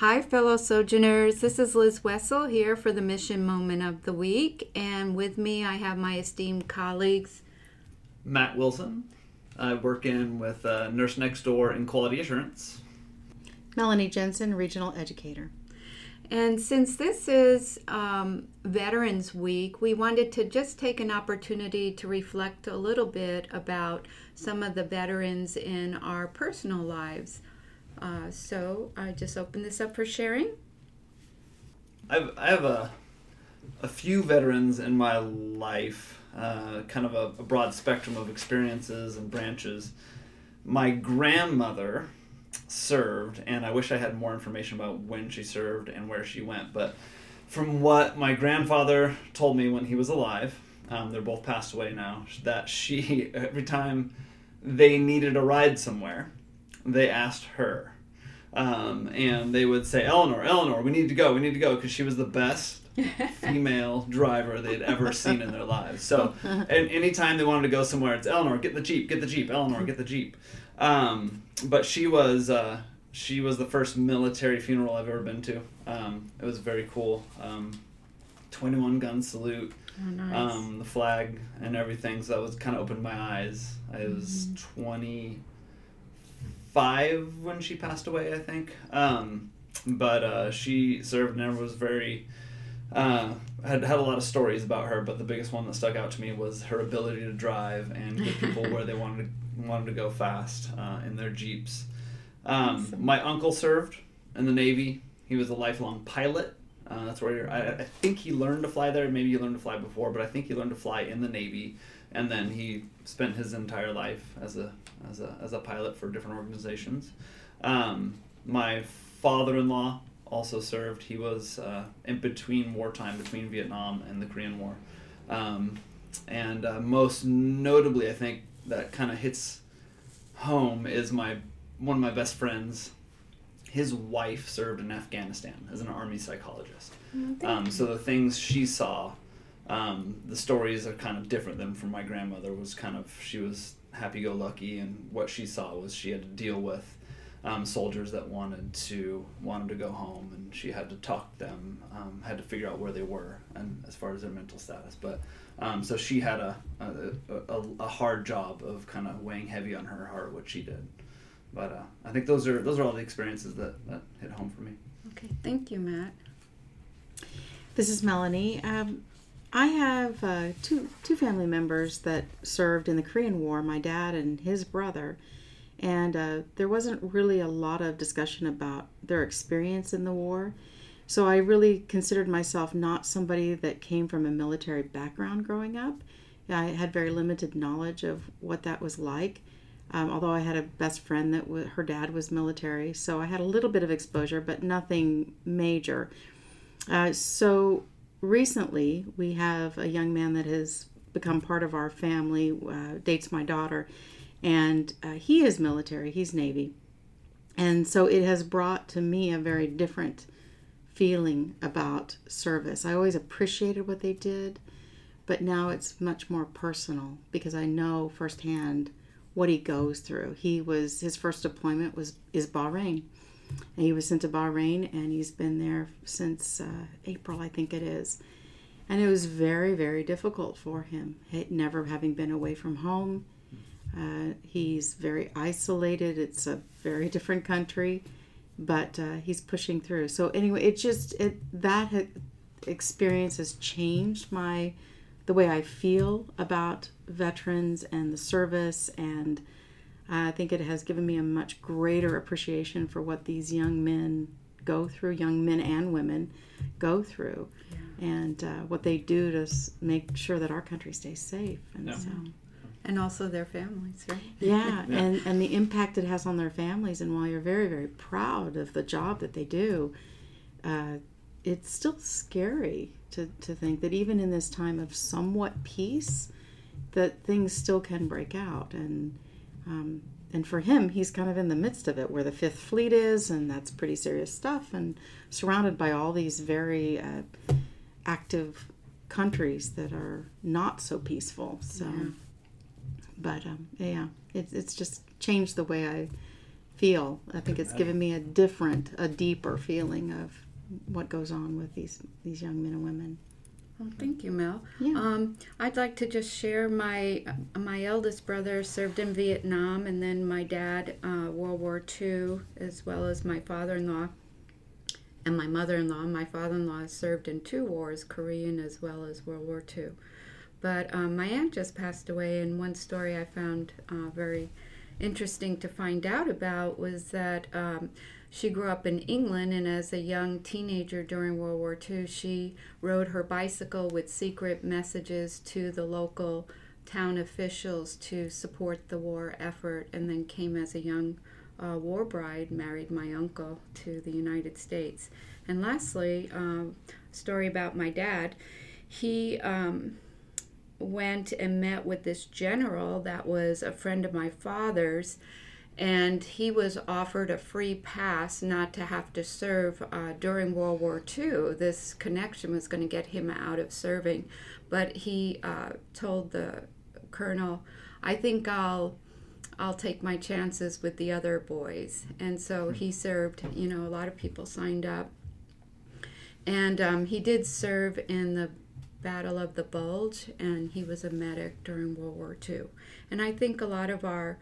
Hi, fellow Sojourners. This is Liz Wessel here for the Mission Moment of the Week. And with me, I have my esteemed colleagues Matt Wilson. I work in with uh, Nurse Next Door in Quality Assurance. Melanie Jensen, Regional Educator. And since this is um, Veterans Week, we wanted to just take an opportunity to reflect a little bit about some of the veterans in our personal lives. Uh, so I just open this up for sharing. I've, I have a, a few veterans in my life, uh, kind of a, a broad spectrum of experiences and branches. My grandmother served, and I wish I had more information about when she served and where she went. But from what my grandfather told me when he was alive, um, they're both passed away now, that she, every time they needed a ride somewhere, they asked her. Um, and they would say, Eleanor, Eleanor, we need to go, we need to go, because she was the best female driver they'd ever seen in their lives. So, and anytime they wanted to go somewhere, it's Eleanor, get the Jeep, get the Jeep, Eleanor, get the Jeep. Um, but she was uh, she was the first military funeral I've ever been to. Um, it was very cool. Um, Twenty one gun salute, Oh, nice. um, the flag and everything. So that was kind of opened my eyes. I was Mm-hmm. twenty five when she passed away, I think. Um, but uh, she served and was very uh, had had a lot of stories about her, but the biggest one that stuck out to me was her ability to drive and get people where they wanted to, wanted to go fast uh, in their jeeps. Um, Awesome. My uncle served in the Navy. He was a lifelong pilot. Uh, that's where I, I think he learned to fly there. Maybe he learned to fly before, but I think he learned to fly in the Navy, and then he spent his entire life as a as a as a pilot for different organizations. Um, my father-in-law also served. He was uh, in between wartime, between Vietnam and the Korean War, um, and uh, most notably, I think that kind of hits home is my one of my best friends. His wife served in Afghanistan as an army psychologist. Um, so the things she saw, um, the stories are kind of different than from my grandmother. Was kind of she was happy-go-lucky, and what she saw was she had to deal with um, soldiers that wanted to wanted to go home, and she had to talk them, um, had to figure out where they were, and as far as their mental status. But um, so she had a a, a a hard job of kind of weighing heavy on her heart what she did. But uh, I think those are those are all the experiences that, that hit home for me. Okay, thank you, Matt. This is Melanie. Um, I have uh, two two family members that served in the Korean War. My dad and his brother, and uh, there wasn't really a lot of discussion about their experience in the war. So I really considered myself not somebody that came from a military background growing up. I had very limited knowledge of what that was like. Um, although I had a best friend that w- her dad was military, so I had a little bit of exposure, but nothing major. Uh, so recently, we have a young man that has become part of our family, uh, dates my daughter, and uh, he is military, he's Navy. And so it has brought to me a very different feeling about service. I always appreciated what they did, but now it's much more personal because I know firsthand what he goes through. He was his first deployment was is Bahrain. And he was sent to Bahrain and he's been there since uh, April, I think it is. And it was very, very difficult for him, never having been away from home. Uh, he's very isolated. It's a very different country, but uh, he's pushing through. So anyway, it just it that experience has changed my the way I feel about veterans and the service, and I think it has given me a much greater appreciation for what these young men go through, young men and women go through, and uh, what they do to s- make sure that our country stays safe. And Yeah. so, And also their families, right? yeah, Yeah. and and the impact it has on their families. And while you're very very proud of the job that they do, uh, it's still scary to to think that even in this time of somewhat peace, that things still can break out. And um, and for him, he's kind of in the midst of it, where the Fifth Fleet is, and that's pretty serious stuff, and surrounded by all these very uh, active countries that are not so peaceful. So Yeah. but um, yeah, it's it's just changed the way I feel. I think it's given me a different, a deeper feeling of what goes on with these these young men and women. Well, thank you, Mel. Yeah. Um, I'd like to just share my my eldest brother served in Vietnam, and then my dad, uh, World War II, as well as my father-in-law and my mother-in-law. My father-in-law served in two wars, Korean as well as World War II. But um, my aunt just passed away, and one story I found uh, very interesting to find out about was that um, she grew up in England, and as a young teenager during World War II, she rode her bicycle with secret messages to the local town officials to support the war effort, and then came as a young uh, war bride, married my uncle to the United States. And lastly, um, story about my dad. He um, went and met with this general that was a friend of my father's, and he was offered a free pass not to have to serve uh, during World War II. This connection was going to get him out of serving, but he uh, told the colonel, "I think I'll." I'll take my chances with the other boys. And so he served, you know, a lot of people signed up. And um, he did serve in the Battle of the Bulge, and he was a medic during World War II. And I think a lot of our